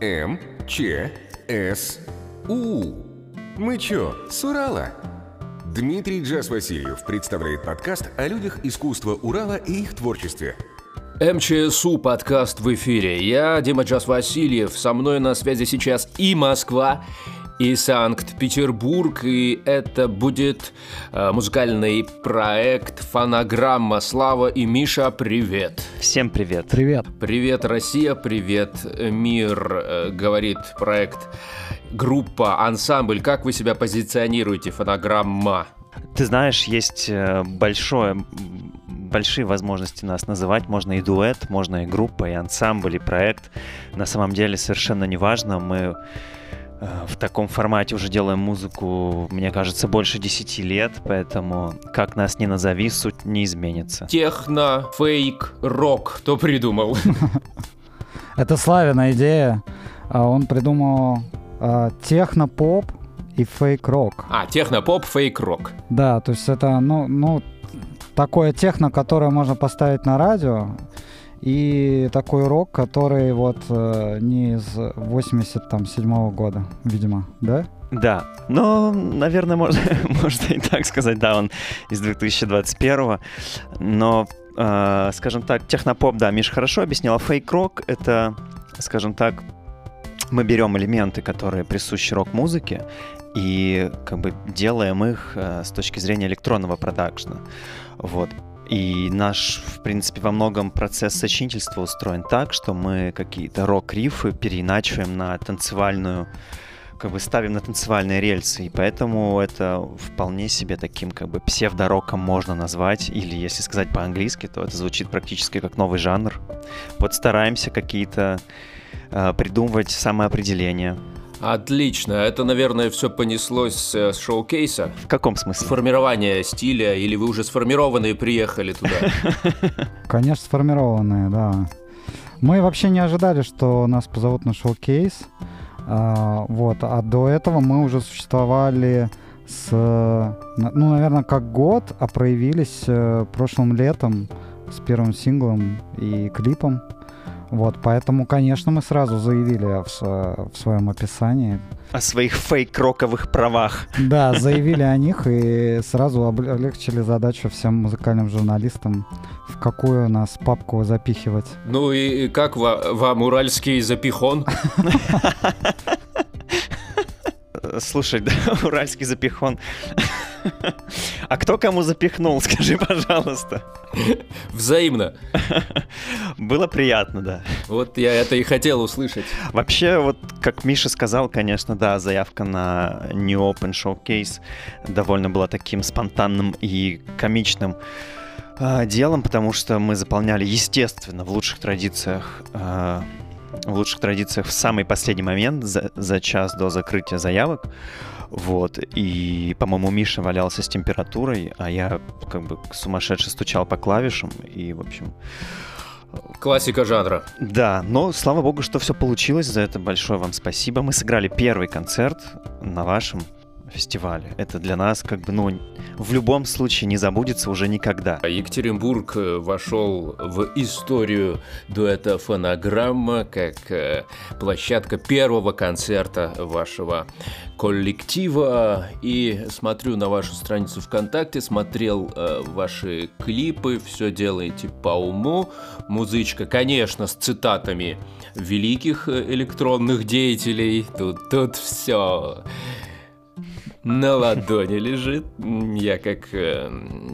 М, Ч, С, У. Мы чё, с Урала? Дмитрий Джаз Васильев представляет подкаст о людях искусства Урала и их творчестве. МЧСУ подкаст в эфире. Я Дима Джаз Васильев. Со мной на связи сейчас и Москва, и Санкт-Петербург, и это будет э, музыкальный проект «Фонограмма». Слава и Миша, привет! Всем привет! Привет! Привет, Россия, привет, мир, э, говорит проект группа, ансамбль. Как вы себя позиционируете, «Фонограмма»? Ты знаешь, есть э, большое большие возможности нас называть. Можно и дуэт, можно и группа, и ансамбль, и проект. На самом деле совершенно не важно. Мы в таком формате уже делаем музыку, мне кажется, больше 10 лет, поэтому как нас ни назови, суть не изменится. Техно, фейк, рок. Кто придумал? Это Славина идея. А он придумал а, техно-поп и фейк-рок. А, техно-поп, фейк-рок. Да, то есть это, ну, ну, такое техно, которое можно поставить на радио, и такой рок, который вот э, не из 87 -го года, видимо, да? Да, ну, наверное, можно, можно и так сказать, да, он из 2021 но, э, скажем так, технопоп, да, Миша хорошо объяснил, а фейк-рок — это, скажем так, мы берем элементы, которые присущи рок-музыке, и как бы делаем их э, с точки зрения электронного продакшна. Вот. И наш, в принципе, во многом процесс сочинительства устроен так, что мы какие-то рок-рифы переиначиваем на танцевальную, как бы ставим на танцевальные рельсы. И поэтому это вполне себе таким как бы псевдороком можно назвать. Или если сказать по-английски, то это звучит практически как новый жанр. Вот стараемся какие-то э, придумывать самоопределения. Отлично. Это, наверное, все понеслось э, с шоу-кейса. В каком смысле? Формирование стиля, или вы уже сформированные приехали туда? Конечно, сформированные, да. Мы вообще не ожидали, что нас позовут на шоу-кейс. А, вот, а до этого мы уже существовали с, ну, наверное, как год, а проявились э, прошлым летом с первым синглом и клипом. Вот, поэтому, конечно, мы сразу заявили в, в своем описании. О своих фейк-роковых правах. Да, заявили о них и сразу облегчили задачу всем музыкальным журналистам, в какую нас папку запихивать. Ну и как вам уральский запихон? Слушай, да, уральский запихон. А кто кому запихнул, скажи, пожалуйста. Взаимно. Было приятно, да. Вот я это и хотел услышать. Вообще, вот как Миша сказал, конечно, да, заявка на New Open Showcase довольно была таким спонтанным и комичным э, делом, потому что мы заполняли, естественно, в лучших традициях э, в лучших традициях в самый последний момент, за, за час до закрытия заявок. Вот, и, по-моему, Миша валялся с температурой, а я как бы сумасшедше стучал по клавишам, и, в общем... Классика жанра. Да, но слава богу, что все получилось, за это большое вам спасибо. Мы сыграли первый концерт на вашем фестивале. Это для нас как бы, ну, в любом случае не забудется уже никогда. Екатеринбург э, вошел в историю дуэта «Фонограмма» как э, площадка первого концерта вашего коллектива. И смотрю на вашу страницу ВКонтакте, смотрел э, ваши клипы, все делаете по уму. Музычка, конечно, с цитатами великих электронных деятелей. Тут, тут все на ладони лежит. Я как э,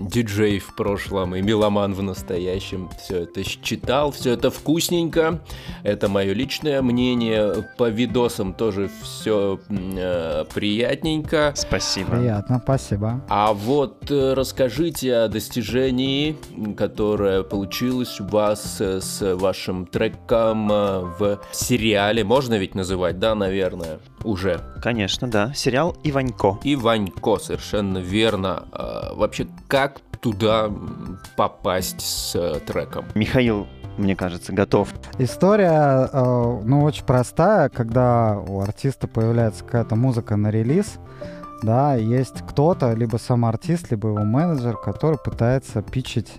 диджей в прошлом и меломан в настоящем все это читал, все это вкусненько. Это мое личное мнение. По видосам тоже все э, приятненько. Спасибо. Приятно, спасибо. А вот э, расскажите о достижении, которое получилось у вас э, с вашим треком э, в сериале. Можно ведь называть, да, наверное, уже? Конечно, да. Сериал «Иванько». И Ванько, совершенно верно. А, вообще, как туда попасть с э, треком? Михаил мне кажется, готов. История, э, ну, очень простая, когда у артиста появляется какая-то музыка на релиз, да, есть кто-то, либо сам артист, либо его менеджер, который пытается питчить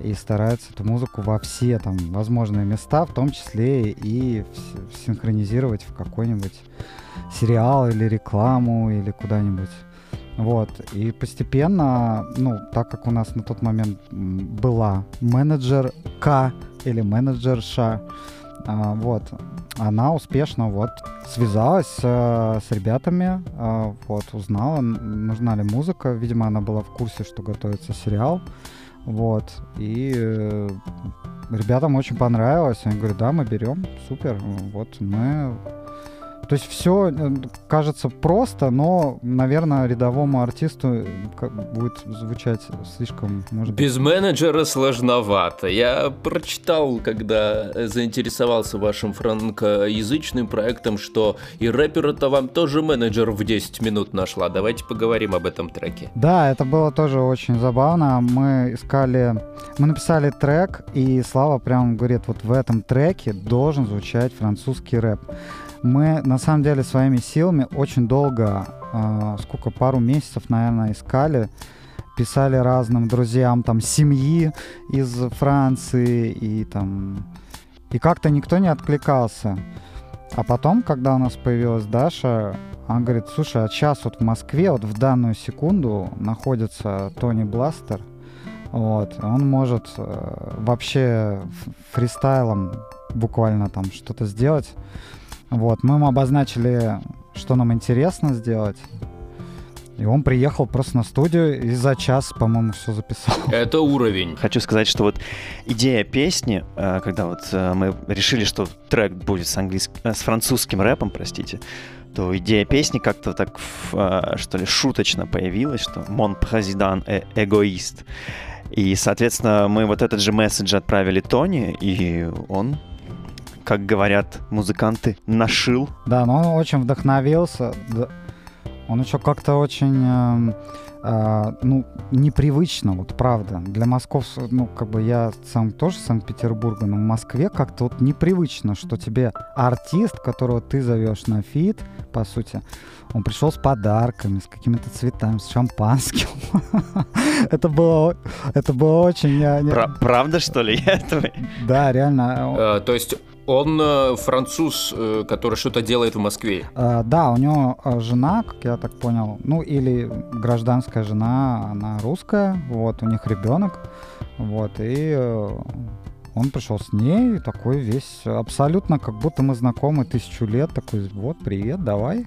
и стараются эту музыку во все там возможные места, в том числе и синхронизировать в какой-нибудь сериал или рекламу или куда-нибудь. Вот. И постепенно, ну, так как у нас на тот момент была менеджер К или менеджерша, а, вот, она успешно вот связалась э, с ребятами, э, вот, узнала, нужна ли музыка. Видимо, она была в курсе, что готовится сериал. Вот. И э, ребятам очень понравилось. Они говорят, да, мы берем, супер. Вот мы то есть все э, кажется просто, но, наверное, рядовому артисту э, будет звучать слишком, может быть... Без менеджера сложновато. Я прочитал, когда заинтересовался вашим франкоязычным проектом, что и рэпера-то вам тоже менеджер в 10 минут нашла. Давайте поговорим об этом треке. Да, это было тоже очень забавно. Мы искали... Мы написали трек, и Слава прям говорит, вот в этом треке должен звучать французский рэп мы на самом деле своими силами очень долго, э, сколько, пару месяцев, наверное, искали, писали разным друзьям там семьи из Франции и там... И как-то никто не откликался. А потом, когда у нас появилась Даша, она говорит, слушай, а сейчас вот в Москве, вот в данную секунду находится Тони Бластер, вот, он может э, вообще фристайлом буквально там что-то сделать. Вот, мы ему обозначили, что нам интересно сделать. И он приехал просто на студию и за час, по-моему, все записал. Это уровень. Хочу сказать, что вот идея песни, э, когда вот э, мы решили, что трек будет с, английским, э, с французским рэпом, простите, то идея песни как-то так, что ли, шуточно появилась, что «Мон президан э эгоист». И, соответственно, мы вот этот же месседж отправили Тони, и он как говорят музыканты, нашил. Да, но он очень вдохновился. Он еще как-то очень, э, э, ну, непривычно, вот правда. Для московского, ну, как бы я сам тоже Санкт-Петербурга, но в Москве как-то вот непривычно, что тебе артист, которого ты зовешь на feat, по сути, он пришел с подарками, с какими-то цветами, с шампанским. это было, это было очень... Правда, что ли? Да, реально. Э, то есть он э, француз, э, который что-то делает в Москве. А, да, у него э, жена, как я так понял, ну или гражданская жена, она русская, вот, у них ребенок, вот, и он пришел с ней, такой весь, абсолютно как будто мы знакомы тысячу лет, такой, вот, привет, давай,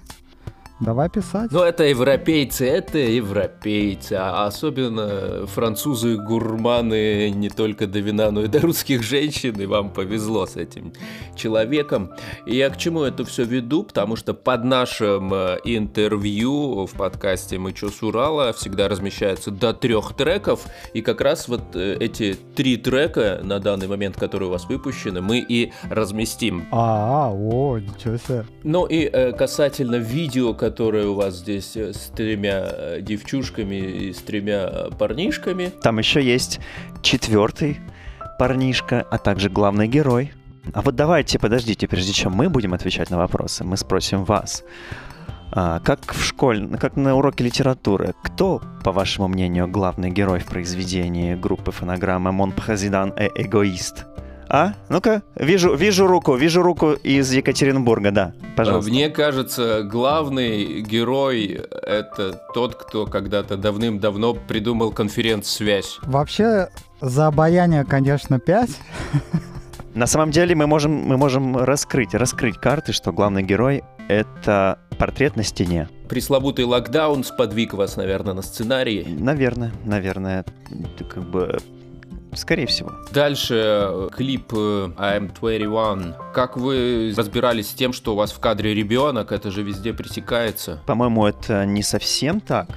Давай писать. Ну, это европейцы, это европейцы. А особенно французы-гурманы не только до вина, но и до русских женщин. И вам повезло с этим человеком. И я к чему это все веду? Потому что под нашим э, интервью в подкасте «Мы чё с Урала» всегда размещается до трех треков. И как раз вот э, эти три трека на данный момент, которые у вас выпущены, мы и разместим. А, -а о, ничего себе. Ну и э, касательно видео, которая у вас здесь э, с тремя э, девчушками и с тремя э, парнишками. Там еще есть четвертый парнишка, а также главный герой. А вот давайте, подождите, прежде чем мы будем отвечать на вопросы, мы спросим вас. А, как в школе, как на уроке литературы, кто, по вашему мнению, главный герой в произведении группы фонограмма «Мон Президан э эгоист»? А? Ну-ка, вижу, вижу руку, вижу руку из Екатеринбурга, да, пожалуйста. Мне кажется, главный герой — это тот, кто когда-то давным-давно придумал конференц-связь. Вообще, за обаяние, конечно, 5. На самом деле мы можем, мы можем раскрыть, раскрыть карты, что главный герой — это портрет на стене. Пресловутый локдаун сподвиг вас, наверное, на сценарии. Наверное, наверное. Как бы Скорее всего. Дальше э, клип э, I'm 21. Как вы разбирались с тем, что у вас в кадре ребенок? Это же везде пресекается. По-моему, это не совсем так.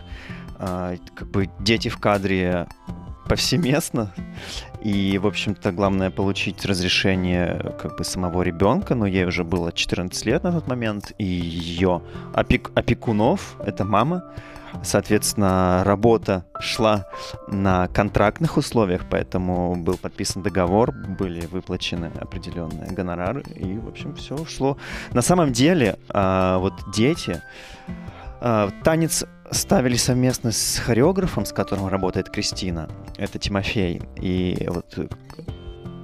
А, как бы дети в кадре повсеместно. И, в общем-то, главное получить разрешение как бы самого ребенка, но ей уже было 14 лет на тот момент, и ее опек опекунов, это мама, Соответственно, работа шла на контрактных условиях, поэтому был подписан договор, были выплачены определенные гонорары, и, в общем, все шло. На самом деле, а, вот дети, а, танец ставили совместно с хореографом, с которым работает Кристина. Это Тимофей. И вот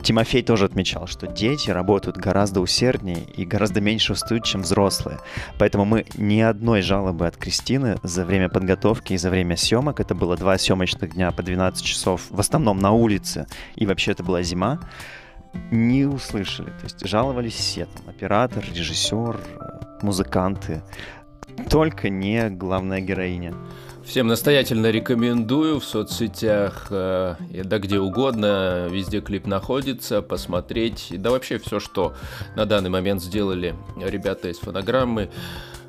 Тимофей тоже отмечал, что дети работают гораздо усерднее и гораздо меньше устают, чем взрослые. Поэтому мы ни одной жалобы от Кристины за время подготовки и за время съемок, это было два съемочных дня по 12 часов, в основном на улице, и вообще это была зима, не услышали. То есть жаловались все, там, оператор, режиссер, музыканты, только не главная героиня. Всем настоятельно рекомендую в соцсетях, э, да где угодно, везде клип находится, посмотреть, да вообще все, что на данный момент сделали ребята из фонограммы.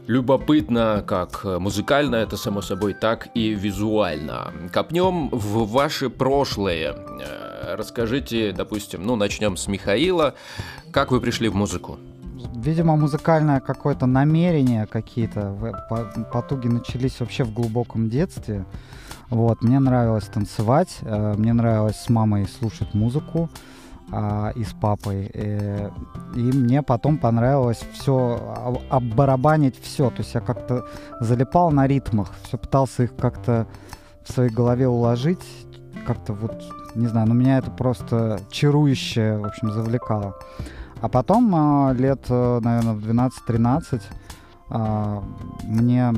Любопытно, как музыкально это само собой, так и визуально. Копнем в ваше прошлое. Э, расскажите, допустим, ну начнем с Михаила. Как вы пришли в музыку? Видимо, музыкальное какое-то намерение какие-то, потуги начались вообще в глубоком детстве. Вот, мне нравилось танцевать, э, мне нравилось с мамой слушать музыку а, и с папой. Э, и мне потом понравилось все, оббарабанить все. То есть я как-то залипал на ритмах, все пытался их как-то в своей голове уложить, как-то вот, не знаю, но меня это просто чарующе, в общем, завлекало. А потом а, лет, э, наверное, в 12-13 а, мне...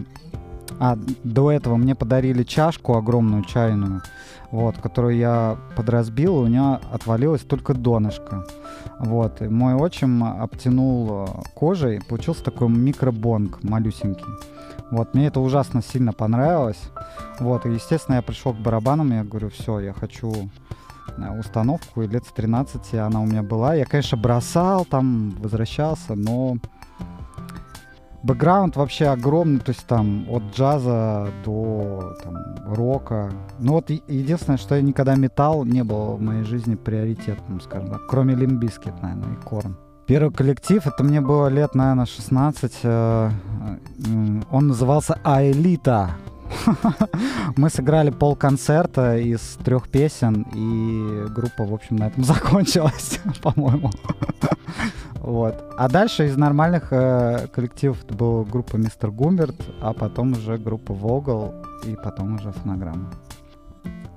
А, до этого мне подарили чашку огромную чайную, вот, которую я подразбил, и у нее отвалилось только донышко. Вот, и мой отчим обтянул э, кожей, получился такой микробонг малюсенький. Вот, мне это ужасно сильно понравилось. Вот, и, естественно, я пришел к барабанам, я говорю, все, я хочу установку, и лет с 13 она у меня была. Я, конечно, бросал, там возвращался, но бэкграунд вообще огромный, то есть там от джаза до там, рока. Ну вот единственное, что я никогда металл не был в моей жизни приоритетным, скажем так, кроме Limp Bizkit, наверное, и Korn. Первый коллектив, это мне было лет, наверное, 16. Э, э, он назывался Аэлита. Мы сыграли пол концерта из трех песен, и группа, в общем, на этом закончилась, по-моему. Вот. А дальше из нормальных э, коллективов это была группа Мистер Гумберт, а потом уже группа Вогл, и потом уже фонограмма.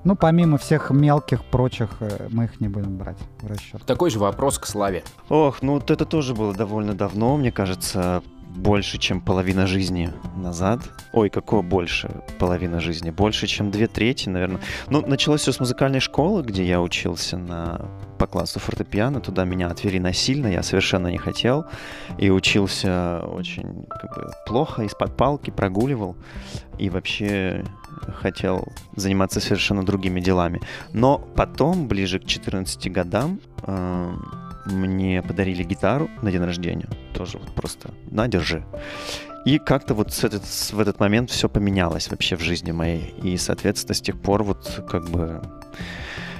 Ну, помимо всех мелких прочих, э, мы их не будем брать в расчет. Такой же вопрос к Славе. Ох, ну вот это тоже было довольно давно, мне кажется больше, чем половина жизни назад. Ой, какое больше половина жизни? Больше, чем две трети, наверное. Ну, началось все с музыкальной школы, где я учился на по классу фортепиано. Туда меня отвели насильно, я совершенно не хотел. И учился очень как бы, плохо, из-под палки, прогуливал. И вообще хотел заниматься совершенно другими делами. Но потом, ближе к 14 годам, э мне подарили гитару на день рождения. Тоже вот просто на, держи. И как-то вот с этот, в этот момент все поменялось вообще в жизни моей. И, соответственно, с тех пор вот как бы...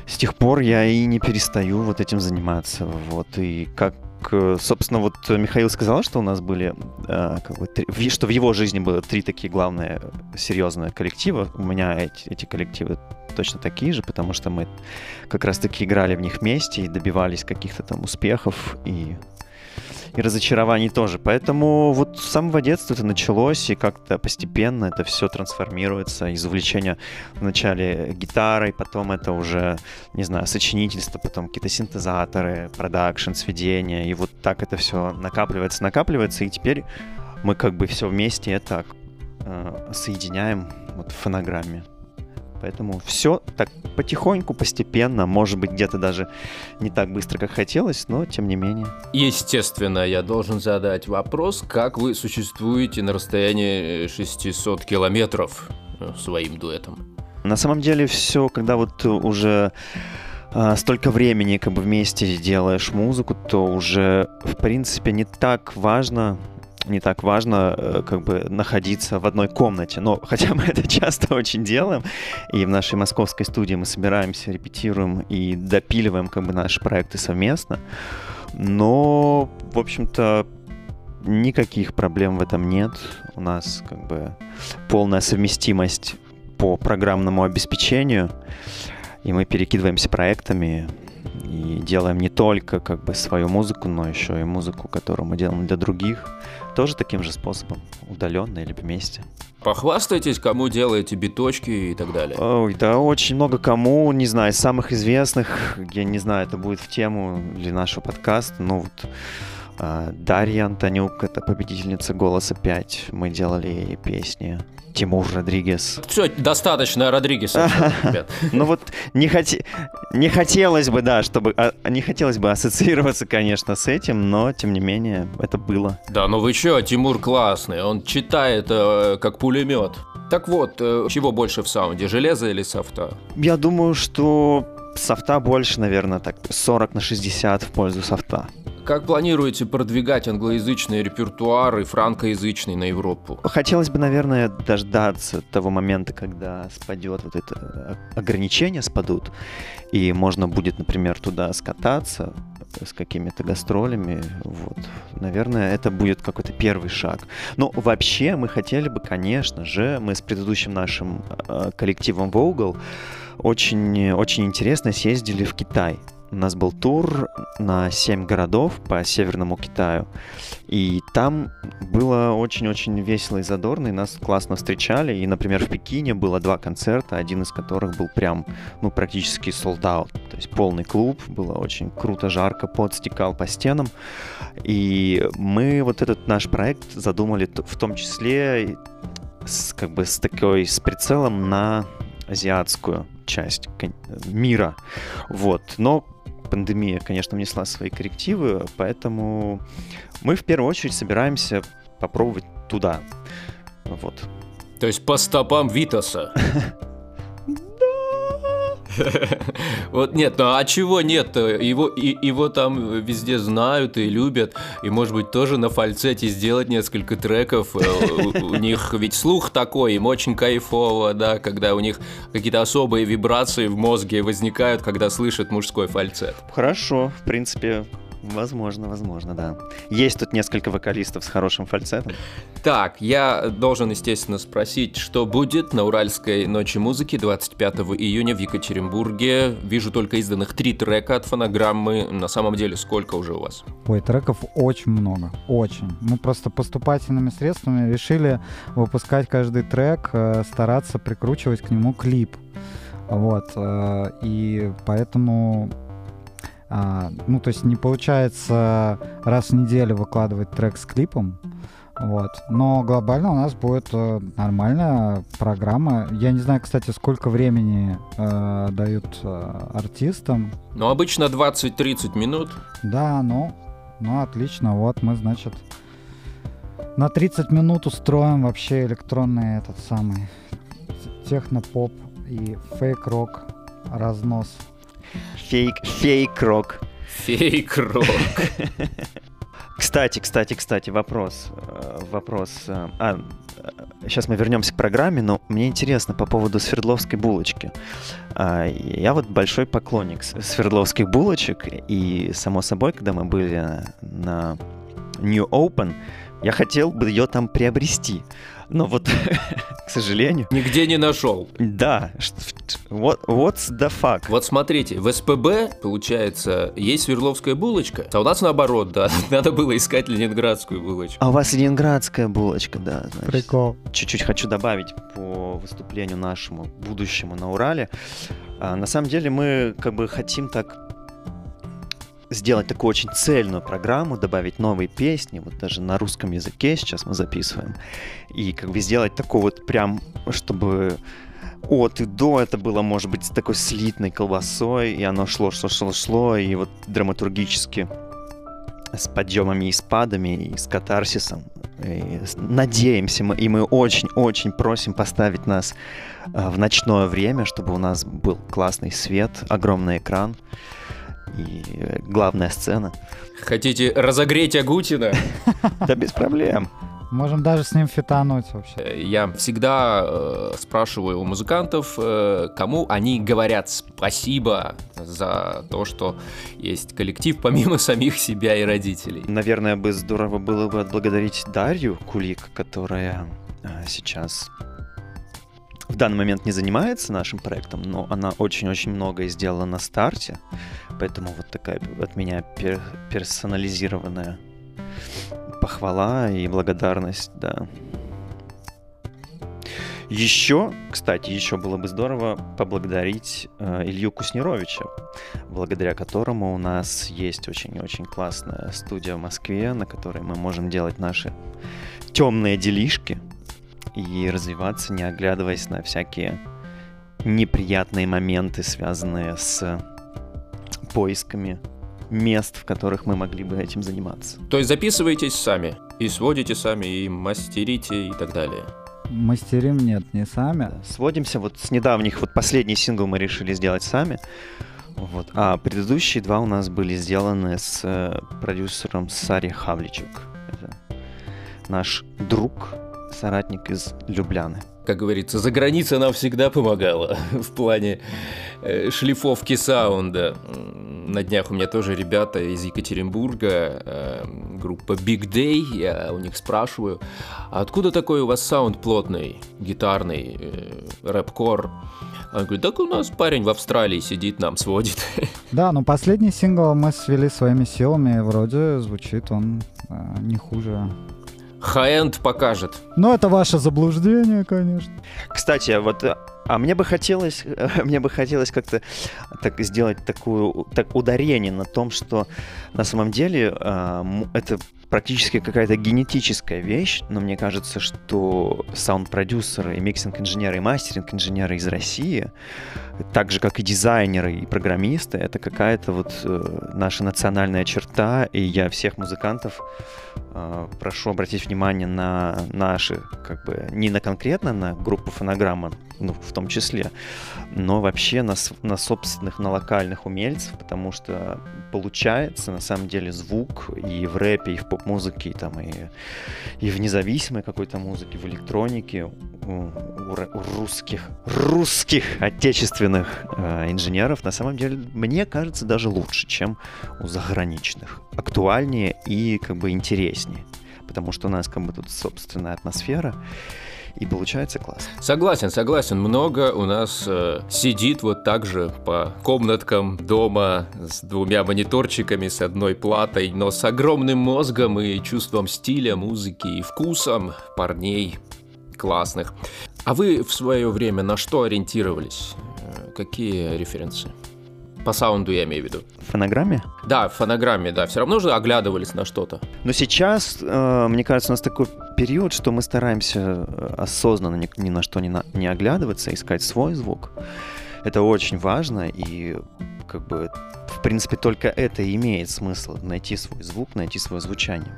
С тех пор я и не перестаю вот этим заниматься. Вот. И как собственно, вот Михаил сказал, что у нас были, э, как бы, три, что в его жизни было три такие главные серьезные коллектива. У меня эти, эти коллективы точно такие же, потому что мы как раз-таки играли в них вместе и добивались каких-то там успехов и, и разочарований тоже. Поэтому вот с самого детства это началось, и как-то постепенно это все трансформируется из увлечения вначале гитарой, потом это уже, не знаю, сочинительство, потом какие-то синтезаторы, продакшн, сведения, и вот так это все накапливается, накапливается, и теперь мы как бы все вместе это соединяем вот в фонограмме. Поэтому все так потихоньку, постепенно, может быть, где-то даже не так быстро, как хотелось, но тем не менее. Естественно, я должен задать вопрос, как вы существуете на расстоянии 600 километров э, своим дуэтом? На самом деле все, когда вот уже а, столько времени как бы вместе делаешь музыку, то уже в принципе не так важно не так важно э, как бы находиться в одной комнате. Но хотя мы это часто очень делаем, и в нашей московской студии мы собираемся, репетируем и допиливаем как бы наши проекты совместно. Но, в общем-то, никаких проблем в этом нет. У нас как бы полная совместимость по программному обеспечению, и мы перекидываемся проектами. и делаем не только как бы свою музыку, но еще и музыку, которую мы делаем для других, тоже таким же способом, удаленно или вместе. Похвастайтесь, кому делаете биточки и так далее. Ой, да очень много кому, не знаю, самых известных, я не знаю, это будет в тему для нашего подкаста, ну вот Дарья Антонюк, это победительница «Голоса 5». Мы делали ей песни. Тимур Родригес. Все, достаточно Родригеса, ребят. Ну вот не, хоте... не хотелось бы, да, чтобы... а, Не хотелось бы ассоциироваться, конечно, с этим, но, тем не менее, это было. Да, ну вы чё, Тимур классный, он читает э, как пулемет. Так вот, э, чего больше в саунде, железо или софта? Я думаю, что софта больше, наверное, так 40 на 60 в пользу софта. Как планируете продвигать англоязычный репертуар и франкоязычный на Европу? Хотелось бы, наверное, дождаться того момента, когда спадет вот это э, ограничения спадут, и можно будет, например, туда скататься с какими-то гастролями. Вот. Наверное, это будет какой-то первый шаг. Но вообще мы хотели бы, конечно же, мы с предыдущим нашим э, коллективом Vogel очень, очень интересно съездили в Китай. У нас был тур на 7 городов по Северному Китаю. И там было очень-очень весело и задорно, и нас классно встречали. И, например, в Пекине было два концерта, один из которых был прям, ну, практически sold out. То есть полный клуб, было очень круто, жарко, пот стекал по стенам. И мы вот этот наш проект задумали в том числе с, как бы с такой, с прицелом на азиатскую часть мира. Вот. Но пандемия, конечно, внесла свои коррективы, поэтому мы в первую очередь собираемся попробовать туда. Вот. То есть по стопам Витаса. Вот нет, ну а чего нет? Его, и, его там везде знают и любят. И может быть тоже на фальцете сделать несколько треков. Э, У, у них ведь слух такой, им очень кайфово, да, когда у них какие-то особые вибрации в мозге возникают, когда слышат мужской фальцет. Хорошо, в принципе, возможно, возможно, да. Есть тут несколько вокалистов с хорошим фальцетом. Так, я должен, естественно, спросить, что будет на Уральской ночи музыки 25 июня в Екатеринбурге. Вижу только изданных три трека от фонограммы. На самом деле, сколько уже у вас? Ой, треков очень много, очень. Мы просто поступательными средствами решили выпускать каждый трек, э, стараться прикручивать к нему клип. Вот, э, и поэтому, а, ну, то есть не получается раз в неделю выкладывать трек с клипом, вот. Но глобально у нас будет э, нормальная программа. Я не знаю, кстати, сколько времени э, дают э, артистам. Ну, обычно 20-30 минут. Да, ну, ну отлично. Вот мы, значит, на 30 минут устроим вообще электронный этот самый технопоп и фейк-рок разнос. Фейк, фейк-рок. Фейк-рок. Кстати, кстати, кстати, вопрос. э, Вопрос. э, А, сейчас мы вернемся к программе, но мне интересно по поводу Свердловской булочки. А, Я вот большой поклонник Свердловских булочек, и, само собой, когда мы были на New Open, я хотел бы ее там приобрести. Но вот, к сожалению, Нигде не нашел. да, what, what's the fuck? Вот смотрите, в СПБ, получается, есть Свердловская булочка, а у нас наоборот, да, надо было искать ленинградскую булочку. А у вас ленинградская булочка, да, значит. Прикол. чуть-чуть хочу добавить по выступлению нашему будущему на Урале. А, на самом деле мы как бы хотим так сделать такую очень цельную программу, добавить новые песни, вот даже на русском языке сейчас мы записываем, и как бы сделать такой вот прям, чтобы от и до это было, может быть, такой слитной колбасой, и оно шло, шло, шло, шло, и вот драматургически с подъемами и спадами, и с катарсисом. И надеемся мы, и мы очень-очень просим поставить нас а, в ночное время, чтобы у нас был классный свет, огромный экран и э, главная сцена. Хотите разогреть Агутина? Да без проблем. Можем даже с ним фитануть вообще. Э, Я всегда э, спрашиваю у музыкантов, э, кому они говорят спасибо за то, что есть коллектив помимо самих себя и родителей. Наверное, бы здорово было бы отблагодарить Дарью Кулик, которая а, сейчас в данный момент не занимается нашим проектом, но она очень-очень многое сделала на старте, поэтому вот такая от меня пер персонализированная похвала и благодарность, да. Еще, кстати, еще было бы здорово поблагодарить э, Илью Куснеровича, благодаря которому у нас есть очень-очень классная студия в Москве, на которой мы можем делать наши темные делишки и развиваться, не оглядываясь на всякие неприятные моменты, связанные с поисками мест, в которых мы могли бы этим заниматься. То есть записываетесь сами, и сводите сами, и мастерите, и так далее. Мастерим нет, не сами. Сводимся вот с недавних, вот последний сингл мы решили сделать сами. Вот. А предыдущие два у нас были сделаны с э, продюсером Сари Хавличук. Это наш друг, соратник из Любляны. Как говорится, за границей нам всегда помогала в плане э, шлифовки саунда. На днях у меня тоже ребята из Екатеринбурга, э, группа Big Day, я у них спрашиваю, а откуда такой у вас саунд плотный, гитарный, э, рэп-кор? Он говорит, так у нас парень в Австралии сидит, нам сводит. Да, но последний сингл мы свели своими силами, вроде звучит он э, не хуже. Хай-энд покажет. Но это ваше заблуждение, конечно. Кстати, вот э, а мне бы хотелось, мне бы хотелось как-то так сделать такую так ударение на том, что на самом деле э, это практически какая-то генетическая вещь, но мне кажется, что саунд-продюсеры, и миксинг-инженеры, и мастеринг-инженеры из России, так же, как и дизайнеры, и программисты, это какая-то вот э, наша национальная черта, и я всех музыкантов э, прошу обратить внимание на наши, как бы, не на конкретно на группу фонограмма, ну, в том числе, но вообще на, на собственных, на локальных умельцев, потому что получается, на самом деле, звук и в рэпе, и в поп-музыке, и, там, и, и в независимой какой-то музыке, в электронике у, у, у русских, русских отечественных э, инженеров, на самом деле, мне кажется, даже лучше, чем у заграничных. Актуальнее и как бы интереснее потому что у нас как бы тут собственная атмосфера, и получается класс. Согласен, согласен. Много у нас э, сидит вот так же по комнаткам дома с двумя мониторчиками, с одной платой, но с огромным мозгом и чувством стиля, музыки и вкусом парней классных. А вы в свое время на что ориентировались? Э, какие референсы? По саунду я имею в виду. В фонограмме? Да, в фонограмме, да. Все равно же оглядывались на что-то. Но сейчас, э, мне кажется, у нас такой период, что мы стараемся э, осознанно ни, ни на что не, на, не оглядываться, искать свой звук. Это очень важно, и как бы, в принципе, только это имеет смысл. Найти свой звук, найти свое звучание.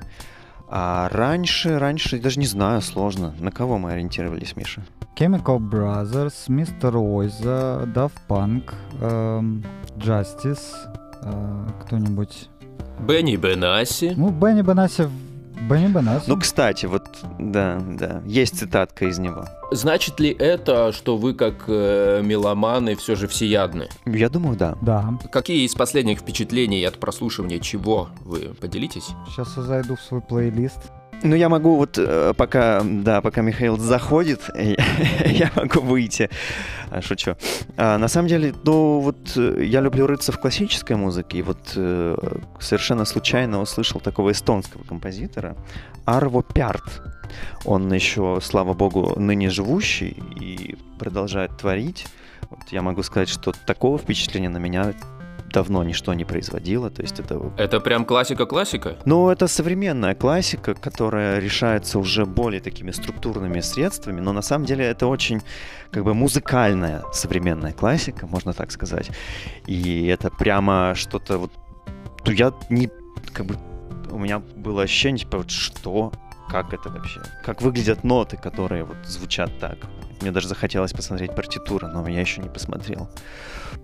А раньше, раньше, даже не знаю, сложно. На кого мы ориентировались, Миша? Chemical Brothers, Mr. Oiza, Daft Punk, эм, Justice, э, кто-нибудь... Бенни Бенаси. Ну, Бенни Бенаси Бенни Бенаси. Ну, кстати, вот, да, да, есть цитатка из него. Значит ли это, что вы как э, меломаны все же всеядны? Я думаю, да. Да. Какие из последних впечатлений от прослушивания чего вы поделитесь? Сейчас я зайду в свой плейлист. Ну, я могу вот э, пока, да, пока Михаил заходит, я могу выйти. А, шучу. А, на самом деле, ну, вот э, я люблю рыться в классической музыке, и вот э, совершенно случайно услышал такого эстонского композитора Арво Пярт. Он еще, слава богу, ныне живущий и продолжает творить. Вот я могу сказать, что такого впечатления на меня давно ничто не производило, то есть это... Это прям классика-классика? Ну, это современная классика, которая решается уже более такими структурными средствами, но на самом деле это очень как бы музыкальная современная классика, можно так сказать. И это прямо что-то вот... Ну, я не... Как бы у меня было ощущение, типа, вот что, как это вообще, как выглядят ноты, которые вот звучат так. Мне даже захотелось посмотреть партитуру, но я еще не посмотрел.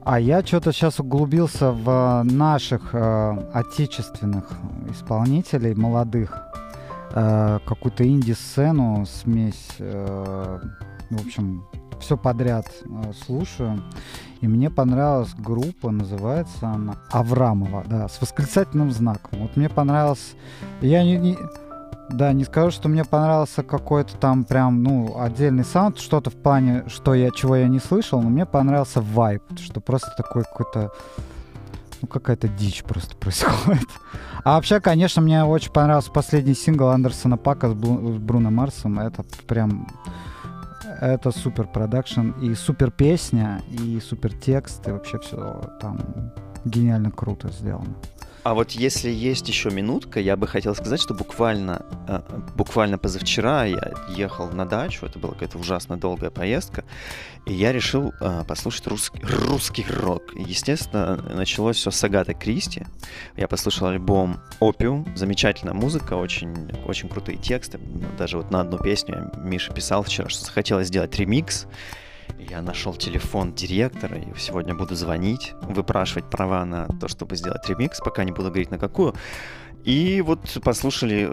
А я что-то сейчас углубился в наших э, отечественных исполнителей, молодых. Э, какую-то инди-сцену, смесь, э, в общем, все подряд э, слушаю. И мне понравилась группа, называется она Аврамова, да, с восклицательным знаком. Вот мне понравилось... Я не, не Да, не скажу, что мне понравился какой-то там прям, ну, отдельный саунд, что-то в плане, что я, чего я не слышал, но мне понравился вайб, что просто такой какой-то, ну, какая-то дичь просто происходит. А вообще, конечно, мне очень понравился последний сингл Андерсона Пака с, Блу- с Бруно Марсом. Это прям... Это супер продакшн и супер песня, и супер текст, и вообще все там гениально круто сделано. А вот если есть еще минутка, я бы хотел сказать, что буквально, э, буквально позавчера я ехал на дачу, это была какая-то ужасно долгая поездка, и я решил э, послушать русский, русский рок. Естественно, началось все с Агаты Кристи. Я послушал альбом «Опиум», замечательная музыка, очень, очень крутые тексты. Даже вот на одну песню Миша писал вчера, что захотелось сделать ремикс. Я нашел телефон директора и сегодня буду звонить, выпрашивать права на то, чтобы сделать ремикс, пока не буду говорить на какую. И вот послушали,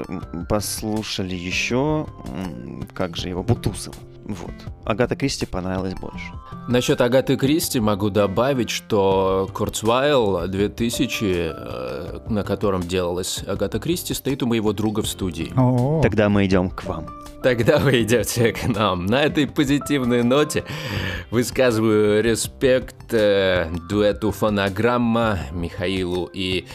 послушали еще, как же его, Бутусова. Вот. Агата Кристи понравилась больше. Насчет Агаты Кристи могу добавить, что Курцвайл 2000, э, на котором делалась Агата Кристи, стоит у моего друга в студии. О-о-о. Тогда мы идем к вам. Тогда вы идете к нам. На этой позитивной ноте высказываю респект э, дуэту «Фонограмма» Михаилу и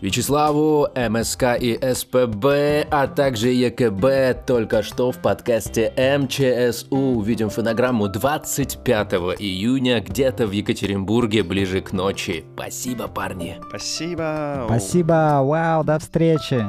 Вячеславу, МСК и СПБ, а также ЕКБ только что в подкасте МЧСУ. Увидим фонограмму 25 июня где-то в Екатеринбурге ближе к ночи. Спасибо, парни. Спасибо. Спасибо, вау, до встречи.